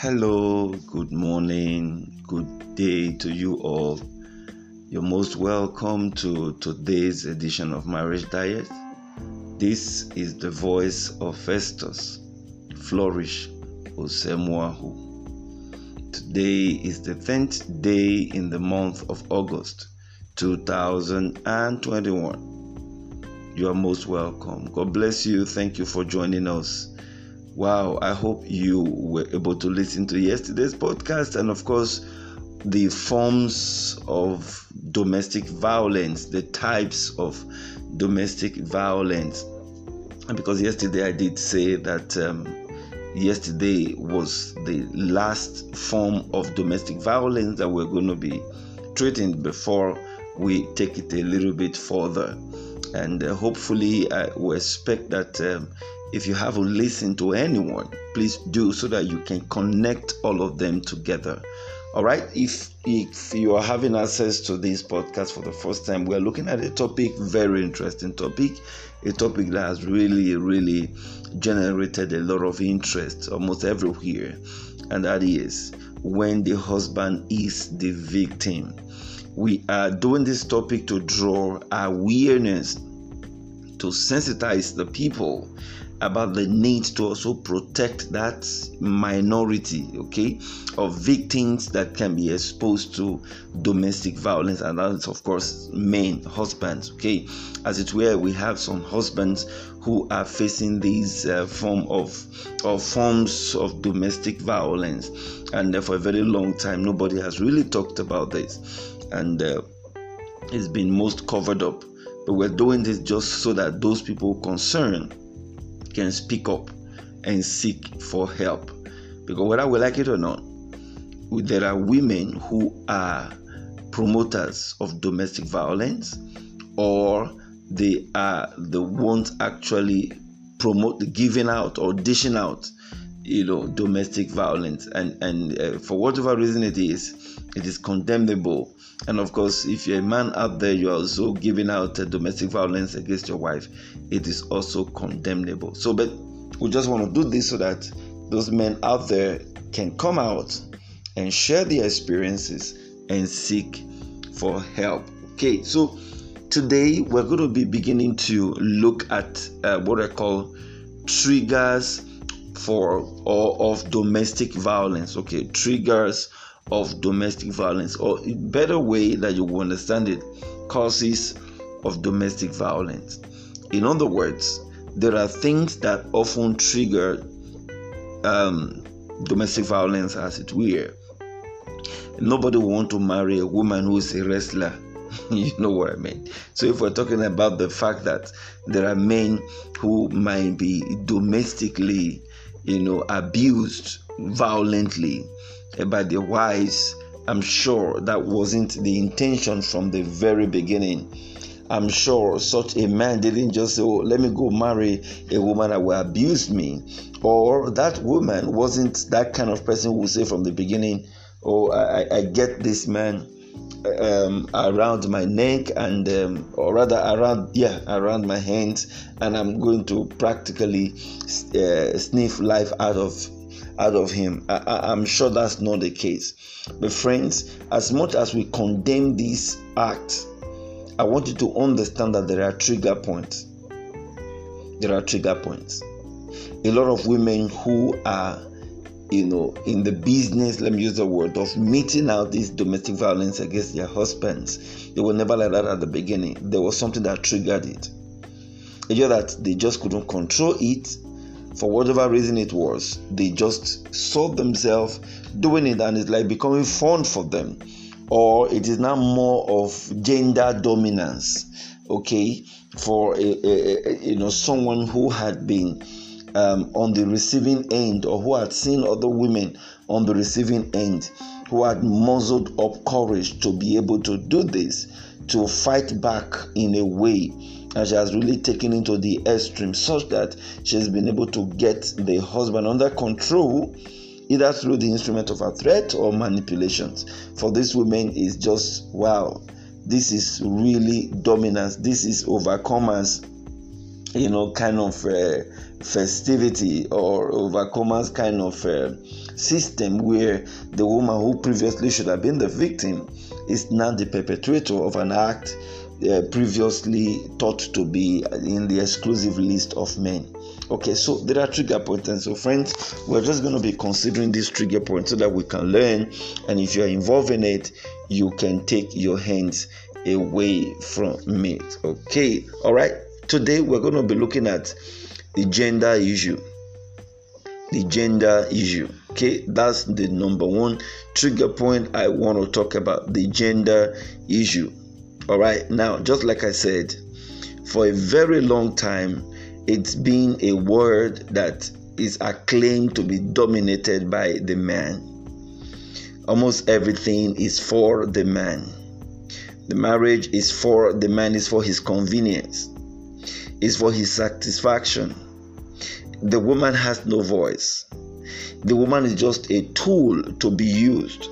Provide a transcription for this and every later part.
Hello, good morning, good day to you all. You're most welcome to today's edition of Marriage Diet. This is the voice of Festus, Flourish Osemwahu. Today is the 10th day in the month of August 2021. You are most welcome. God bless you. Thank you for joining us. Wow, I hope you were able to listen to yesterday's podcast and, of course, the forms of domestic violence, the types of domestic violence. Because yesterday I did say that um, yesterday was the last form of domestic violence that we're going to be treating before we take it a little bit further. And uh, hopefully, I will expect that um, if you haven't listened to anyone, please do so that you can connect all of them together. All right. If if you are having access to this podcast for the first time, we are looking at a topic, very interesting topic, a topic that has really, really generated a lot of interest almost everywhere, and that is when the husband is the victim. We are doing this topic to draw awareness, to sensitize the people about the need to also protect that minority, okay, of victims that can be exposed to domestic violence, and that's of course men, husbands, okay. As it were, we have some husbands who are facing these uh, form of, of forms of domestic violence, and for a very long time nobody has really talked about this, and uh, it's been most covered up. But we're doing this just so that those people concerned can speak up and seek for help. Because whether we like it or not, there are women who are promoters of domestic violence or they are the ones actually promote giving out or dishing out you know domestic violence and and uh, for whatever reason it is it is condemnable. And of course if you're a man out there you're also giving out uh, domestic violence against your wife it is also condemnable. So but we just want to do this so that those men out there can come out and share their experiences and seek for help. Okay so today we're going to be beginning to look at uh, what i call triggers for or of domestic violence. Okay triggers of domestic violence or better way that you will understand it causes of domestic violence. In other words there are things that often trigger um, domestic violence as it were. Nobody want to marry a woman who is a wrestler. You know what I mean. So, if we're talking about the fact that there are men who might be domestically you know, abused violently by the wise. I'm sure that wasn't the intention from the very beginning. I'm sure such a man didn't just say, Oh, let me go marry a woman that will abuse me. Or that woman wasn't that kind of person who would say from the beginning, Oh, I, I get this man um, around my neck and um, or rather around yeah around my hands and i'm going to practically uh, sniff life out of out of him I, am sure that's not the case but friends as much as we condemn this act i want you to understand that there are trigger points there are trigger points a lot of women who are you know, in the business, let me use the word, of meting out this domestic violence against their husbands. They were never like that at the beginning. There was something that triggered it. It's just that they just couldn't control it for whatever reason it was. They just saw themselves doing it and it's like becoming fun for them. Or it is now more of gender dominance, okay, for a, a, a you know someone who had been um, on the receiving end or who had seen other women on the receiving end who had muzzled up courage to be able to do this, to fight back in a way. And she has really taken into the extreme such that she has been able to get the husband under control either through the instrument of a threat or manipulations. For these women, is just wow, this is really dominance, this is overcomers you know, kind of uh, festivity or overcomers kind of uh, system where the woman who previously should have been the victim is now the perpetrator of an act uh, previously thought to be in the exclusive list of men. Okay, so there are trigger points, and so friends, we're just going to be considering these trigger points so that we can learn. And if you're involved in it, you can take your hands away from it. Okay, all right. Today we're going to be looking at the gender issue. The gender issue. Okay, that's the number one trigger point I want to talk about the gender issue. All right, now, just like I said, for a very long time, it's been a word that is acclaimed to be dominated by the man. Almost everything is for the man. The marriage is for the man, is for his convenience, is for his satisfaction. The woman has no voice. The woman is just a tool to be used.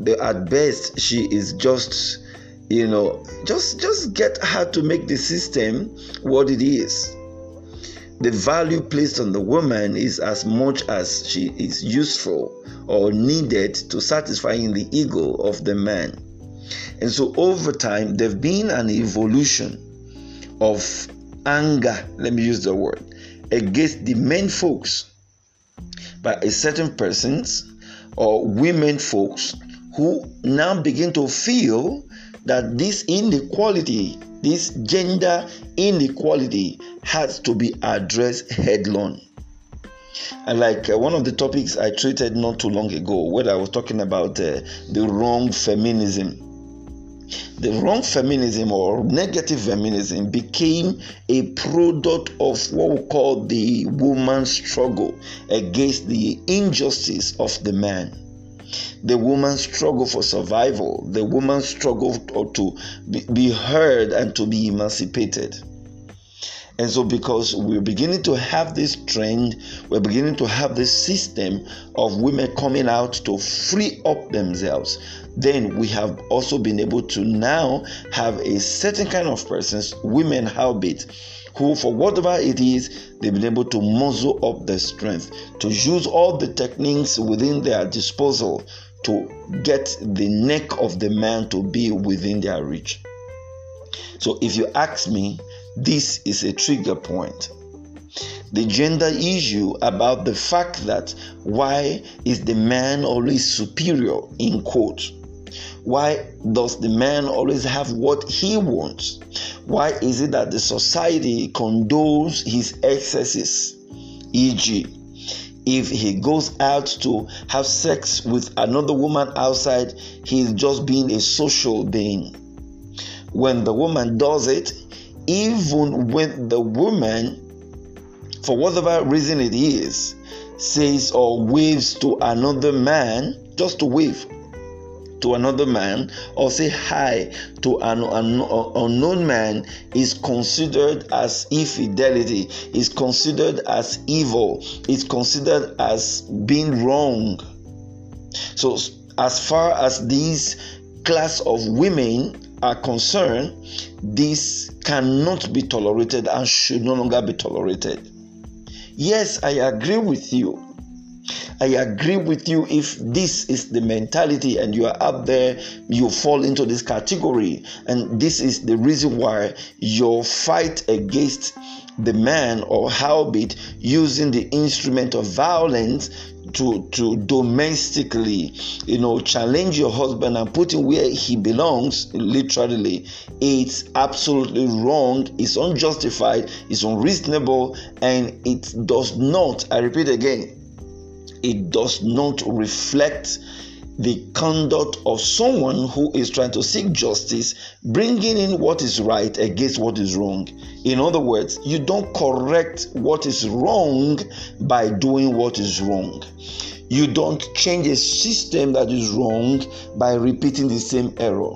The, at best, she is just you know just just get her to make the system what it is. The value placed on the woman is as much as she is useful or needed to satisfying the ego of the man. And so over time there's been an evolution of anger let me use the word against the men folks by a certain persons or women folks who now begin to feel that this inequality, this gender inequality, has to be addressed headlong. And like uh, one of the topics I treated not too long ago, where I was talking about uh, the wrong feminism. The wrong feminism or negative feminism became a product of what we call the woman's struggle against the injustice of the man the woman's struggle for survival, the woman's struggle to be heard and to be emancipated. And so, because we're beginning to have this trend, we're beginning to have this system of women coming out to free up themselves, then we have also been able to now have a certain kind of persons, women, howbeit, who, for whatever it is, they've been able to muzzle up their strength, to use all the techniques within their disposal to get the neck of the man to be within their reach. So, if you ask me, this is a trigger point. The gender issue about the fact that why is the man always superior in quote why does the man always have what he wants? Why is it that the society condones his excesses? E.g., if he goes out to have sex with another woman outside, he is just being a social being. When the woman does it, even when the woman, for whatever reason it is, says or waves to another man, just to wave, to another man or say hi to an, an unknown man is considered as infidelity, is considered as evil, is considered as being wrong. So, as far as these class of women are concerned, this cannot be tolerated and should no longer be tolerated. Yes, I agree with you I agree with you if this is the mentality and you are up there, you fall into this category. And this is the reason why your fight against the man or howbeit using the instrument of violence to to domestically you know challenge your husband and put him where he belongs literally it's absolutely wrong it's unjustified it's unreasonable and it does not i repeat again it does not reflect the conduct of someone who is trying to seek justice, bringing in what is right against what is wrong. In other words, you don't correct what is wrong by doing what is wrong. You don't change a system that is wrong by repeating the same error.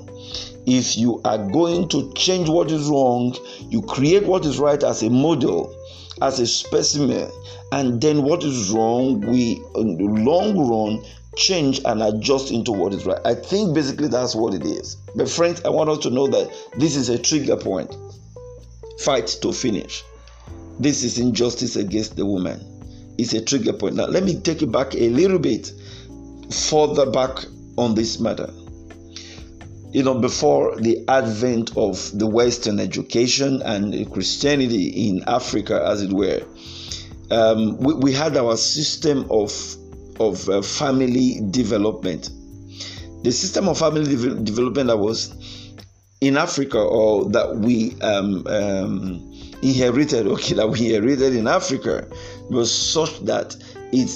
If you are going to change what is wrong, you create what is right as a model, as a specimen, and then what is wrong we in the long run change and adjust into what is right i think basically that's what it is but friends i want us to know that this is a trigger point fight to finish this is injustice against the woman. It's a trigger point. Now, let me take it back a little bit further back on this matter. You know, before the advent of the Western education and Christianity in Africa, as it were, um, we, we, had our system of of uh, family development. The system of family de- development that was in Africa, or that we um, um, inherited, okay, that we inherited in Africa, was such that it,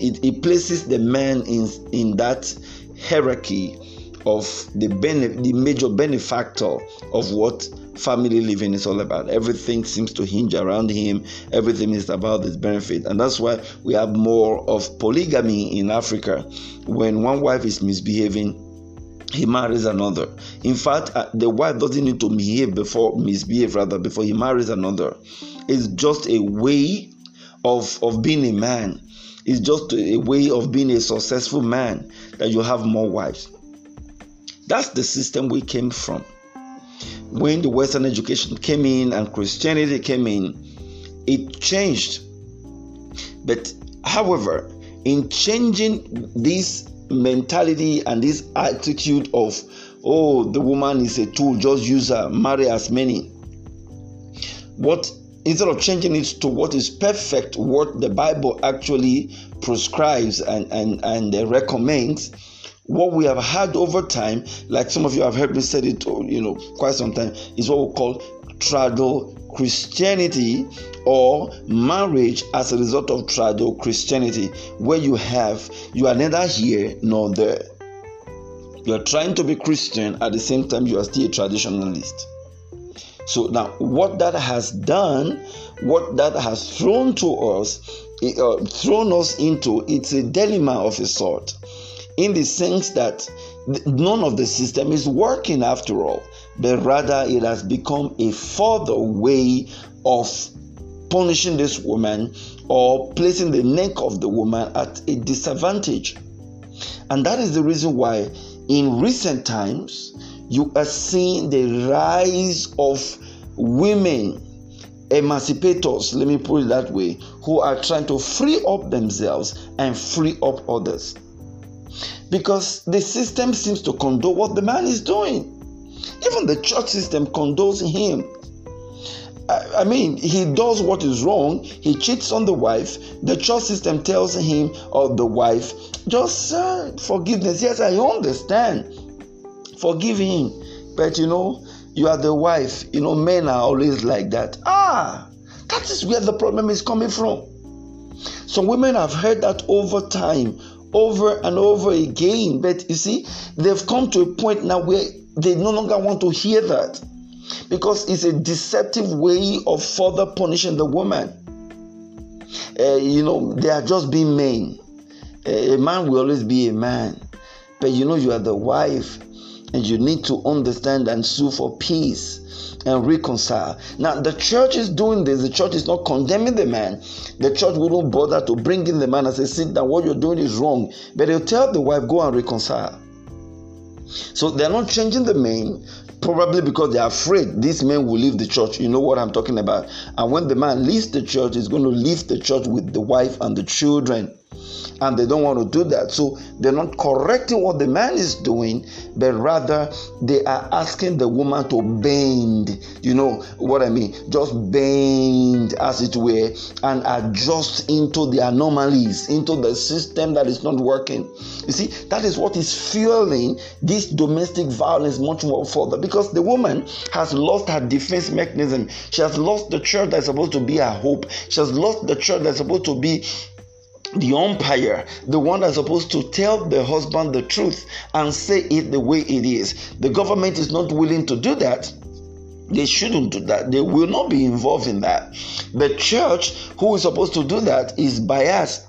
it, it places the man in in that hierarchy of the bene- the major benefactor of what family living is all about. Everything seems to hinge around him. Everything is about his benefit, and that's why we have more of polygamy in Africa. When one wife is misbehaving, he marries another. In fact, uh, the wife doesn't need to behave before misbehave rather before he marries another. It's just a way of of being a man. It's just a way of being a successful man that you have more wives. That's the system we came from. When the Western education came in and Christianity came in, it changed. But however, in changing this mentality and this attitude of, oh, the woman is a tool, just use her, marry as many. What instead of changing it to what is perfect, what the Bible actually prescribes and, and, and uh, recommends, what we have had over time, like some of you have heard me say it, you know, quite some time, is what we call trado Christianity or marriage as a result of trado Christianity, where you have you are neither here nor there. You are trying to be Christian at the same time you are still a traditionalist. So now, what that has done, what that has thrown to us, uh, thrown us into, it's a dilemma of a sort, in the sense that none of the system is working after all, but rather it has become a further way of punishing this woman or placing the neck of the woman at a disadvantage. And that is the reason why in recent times you are seeing the rise of women emancipators, let me put it that way, who are trying to free up themselves and free up others. Because the system seems to condone what the man is doing. Even the church system condones him. I mean, he does what is wrong. He cheats on the wife. The church system tells him or the wife, just uh, forgiveness. Yes, I understand. Forgive him. But you know, you are the wife. You know, men are always like that. Ah, that is where the problem is coming from. Some women have heard that over time, over and over again. But you see, they've come to a point now where they no longer want to hear that because it's a deceptive way of further punishing the woman. Uh, you know, they are just being men. Uh, a man will always be a man, but you know, you are the wife and you need to understand and sue for peace and reconcile. Now, the church is doing this. The church is not condemning the man. The church wouldn't bother to bring in the man and say, Sit down, what you're doing is wrong. But they'll tell the wife, Go and reconcile. So they're not changing the man, probably because they're afraid this man will leave the church. You know what I'm talking about. And when the man leaves the church, he's going to leave the church with the wife and the children and they don't want to do that. So they're not correcting what the man is doing, but rather they are asking the woman to bend. You know what I mean? Just bend, as it were, and adjust into the anomalies, into the system that is not working. You see, that is what is fueling this domestic violence much more further because the woman has lost her defense mechanism. She has lost the church that's supposed to be her hope. She has lost the church that's supposed to be the umpire, the one that's supposed to tell the husband the truth and say it the way it is. The government is not willing to do that. They shouldn't do that. They will not be involved in that. The church, who is supposed to do that, is biased.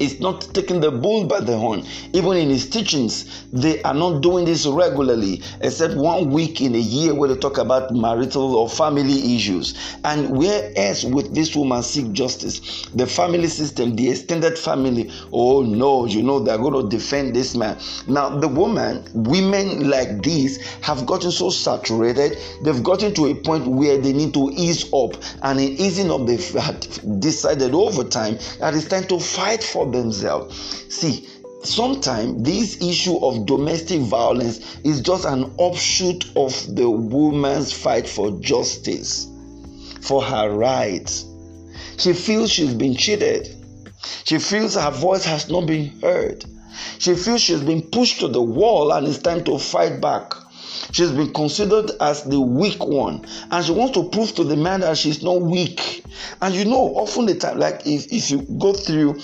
Is not taking the bull by the horn. Even in his teachings, they are not doing this regularly, except one week in a year where they talk about marital or family issues. And whereas with this woman seek justice, the family system, the extended family, oh no, you know they're going to defend this man. Now the woman, women like this have gotten so saturated, they've gotten to a point where they need to ease up, and in easing up, they've decided over time that it's time to fight for themselves. See, sometimes this issue of domestic violence is just an offshoot of the woman's fight for justice, for her rights. She feels she's been cheated. She feels her voice has not been heard. She feels she's been pushed to the wall and it's time to fight back. She's been considered as the weak one, and she wants to prove to the man that she's not weak. And you know, often the time, like if, if you go through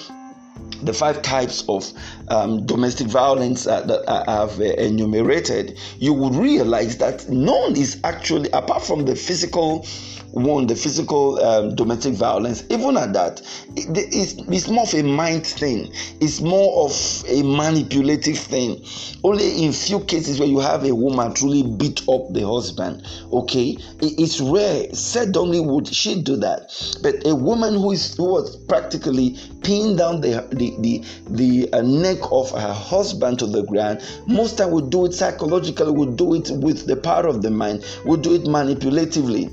the five types of um, domestic violence uh, that I have uh, enumerated, you would realize that none is actually, apart from the physical one, the physical um, domestic violence, even at that, it, it's, it's more of a mind thing. It's more of a manipulative thing. Only in few cases where you have a woman truly beat up the husband, okay, it, it's rare. Suddenly would she do that, but a woman who is who was practically pinning down the the the, the uh, neck of her husband to the ground, most time would do it psychologically, would do it with the power of the mind, would do it manipulatively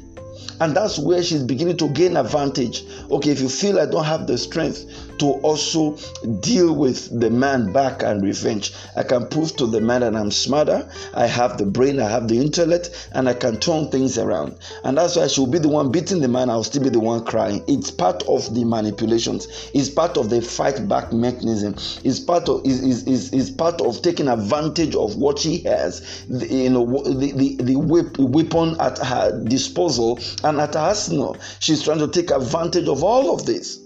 and that's where she's beginning to gain advantage. Okay if you feel i don't have the strength to also deal with the man back and revenge. I can prove to the man that I'm smarter, I have the brain, I have the intellect, and I can turn things around. And that's why she'll be the one beating the man, I'll still be the one crying. It's part of the manipulations, it's part of the fight back mechanism, it's part of is is, is, is part of taking advantage of what she has, the, you know, the, the, the weapon at her disposal and at her arsenal. She's trying to take advantage of all of this.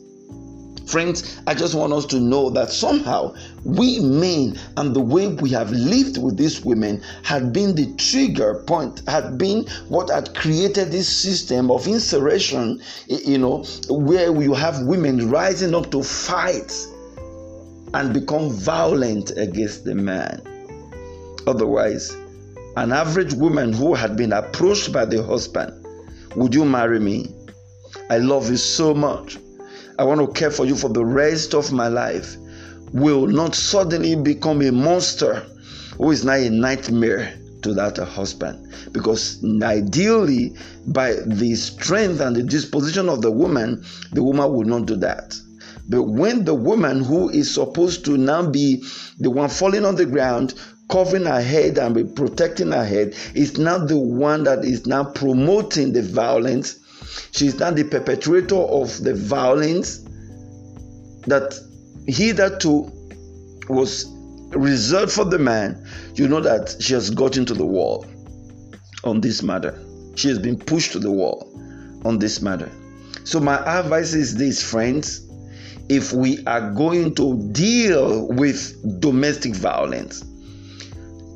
Friends, I just want us to know that somehow we men and the way we have lived with these women had been the trigger point, had been what had created this system of insurrection, you know, where we have women rising up to fight and become violent against the man. Otherwise, an average woman who had been approached by the husband, Would you marry me? I love you so much. I want to care for you for the rest of my life will not suddenly become a monster who is now a nightmare to that husband. Because ideally, by the strength and the disposition of the woman, the woman will not do that. But when the woman who is supposed to now be the one falling on the ground, covering her head and protecting her head, is now the one that is now promoting the violence, She's not the perpetrator of the violence that he that too was reserved for the man. You know that she has got into the wall on this matter. She has been pushed to the wall on this matter. So, my advice is this, friends if we are going to deal with domestic violence,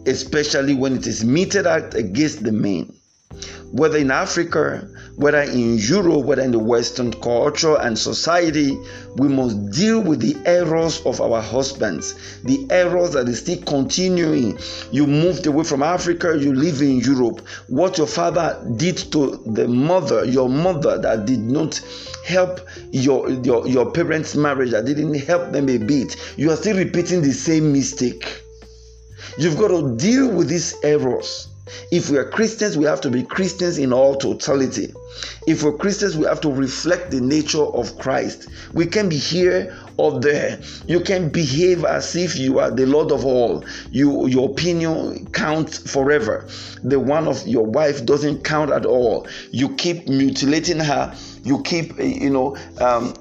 especially when it is meted out against the men, whether in Africa, whether in Europe, whether in the Western culture and society, we must deal with the errors of our husbands, the errors that is still continuing. You moved away from Africa, you live in Europe. What your father did to the mother, your mother, that did not help your, your, your parents' marriage, that didn't help them a bit, you are still repeating the same mistake. You've got to deal with these errors. If we are Christians, we have to be Christians in all totality. If we're Christians, we have to reflect the nature of Christ. We can be here or there. You can behave as if you are the Lord of all. You, your opinion counts forever. The one of your wife doesn't count at all. You keep mutilating her. You keep, you know, um,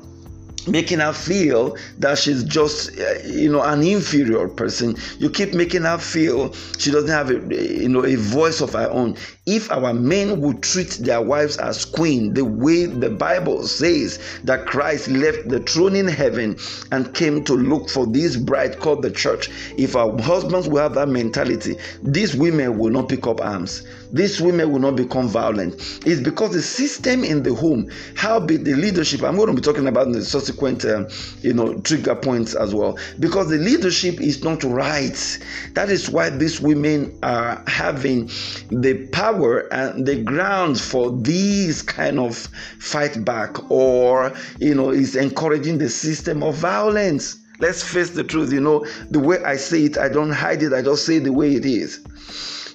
making her feel that she's just uh, you know an inferior person. You keep making her feel she doesn't have a you know a voice of her own if our men would treat their wives as queen the way the bible says that christ left the throne in heaven and came to look for this bride called the church if our husbands will have that mentality these women will not pick up arms these women will not become violent it's because the system in the home, how be the leadership. I'm going to be talking about the subsequent, um, you know, trigger points as well. Because the leadership is not right. That is why these women are having the power and the grounds for these kind of fight back, or you know, is encouraging the system of violence. Let's face the truth. You know, the way I say it, I don't hide it. I just say the way it is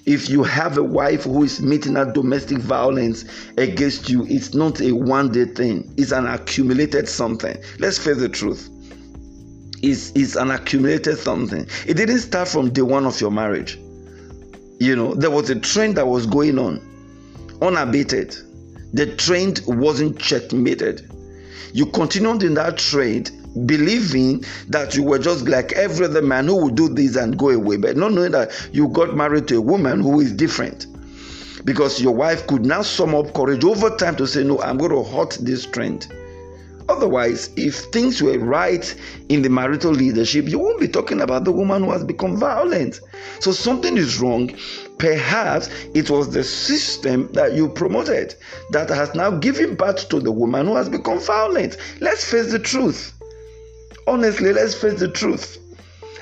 if you have a wife who is meting that domestic violence against you, it's not a one day thing, it's an accumulated something. Let's face the truth. It's, it's an accumulated something. It didn't start from day one of your marriage. You know, there was a trend that was going on, unabated. The trend wasn't checkmated. You continued in that trend believing that you were just like every other man who would do this and go away, but not knowing that you got married to a woman who is different. Because your wife could now sum up courage over time to say, No, I'm going to halt this trend. Otherwise, if things were right in the marital leadership, you won't be talking about the woman who has become violent. So something is wrong. Perhaps it was the system that you promoted that has now given birth to the woman who has become violent. Let's face the truth honestly, let's face the truth.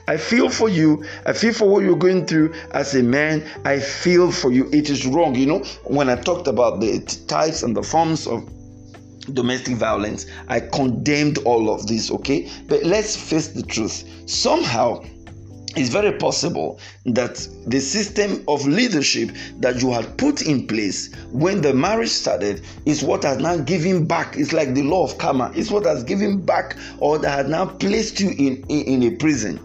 I feel for you. I feel for what you're going through as a man. I feel for you. It is wrong. You know, when I talked about the types and the forms of domestic violence, I condemned all of this, okay? But let's face the truth. Somehow, it's very possible that the system of leadership that you had put in place when the marriage started is what has now given back. It's like the law of karma. It's what has given back or that has now placed you in, in, in a prison.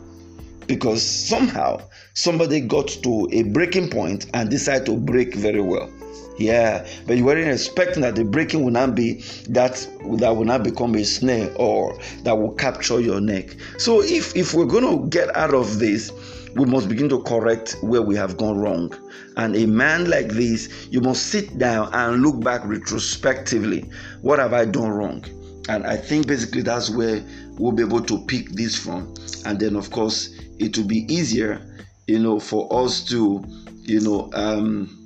Because somehow somebody got to a breaking point and decided to break very well. Yeah, but you weren't expecting that the breaking will not be that that will not become a snare or that will capture your neck. So if if we're to get out of this, we must begin to correct where we have gone wrong. And a man like this, you must sit down and look back retrospectively. What have I done wrong? And I think basically that's where we'll be able to pick this from. And then, of course, it will be easier, you know, for us to, you know, um,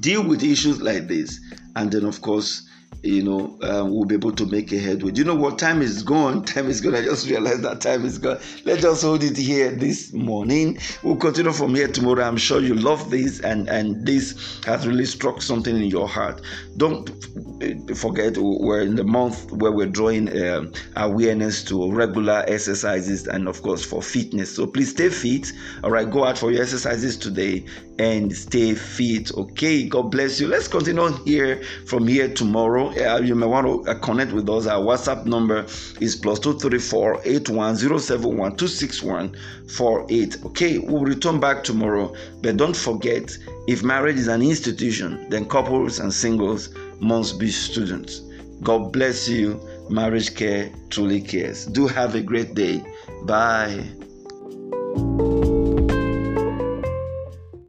deal with issues like this and then of course you know, um, we'll be able to make a headway. You know what? Time is gone. Time is gone. I just realized that time is gone. Let's just hold it here this morning. We'll continue from here tomorrow. I'm sure you love this and, and this has really struck something in your heart. Don't forget, we're in the month where we're drawing uh, awareness to regular exercises and, of course, for fitness. So please stay fit. All right, go out for your exercises today and stay fit. Okay, God bless you. Let's continue on here from here tomorrow uh, you may want to uh, connect with us. Our WhatsApp number is plus two three four eight one zero seven one two six one four eight. Okay, we'll return back tomorrow. But don't forget, if marriage is an institution, then couples and singles must be students. God bless you. Marriage care truly cares. Do have a great day. Bye.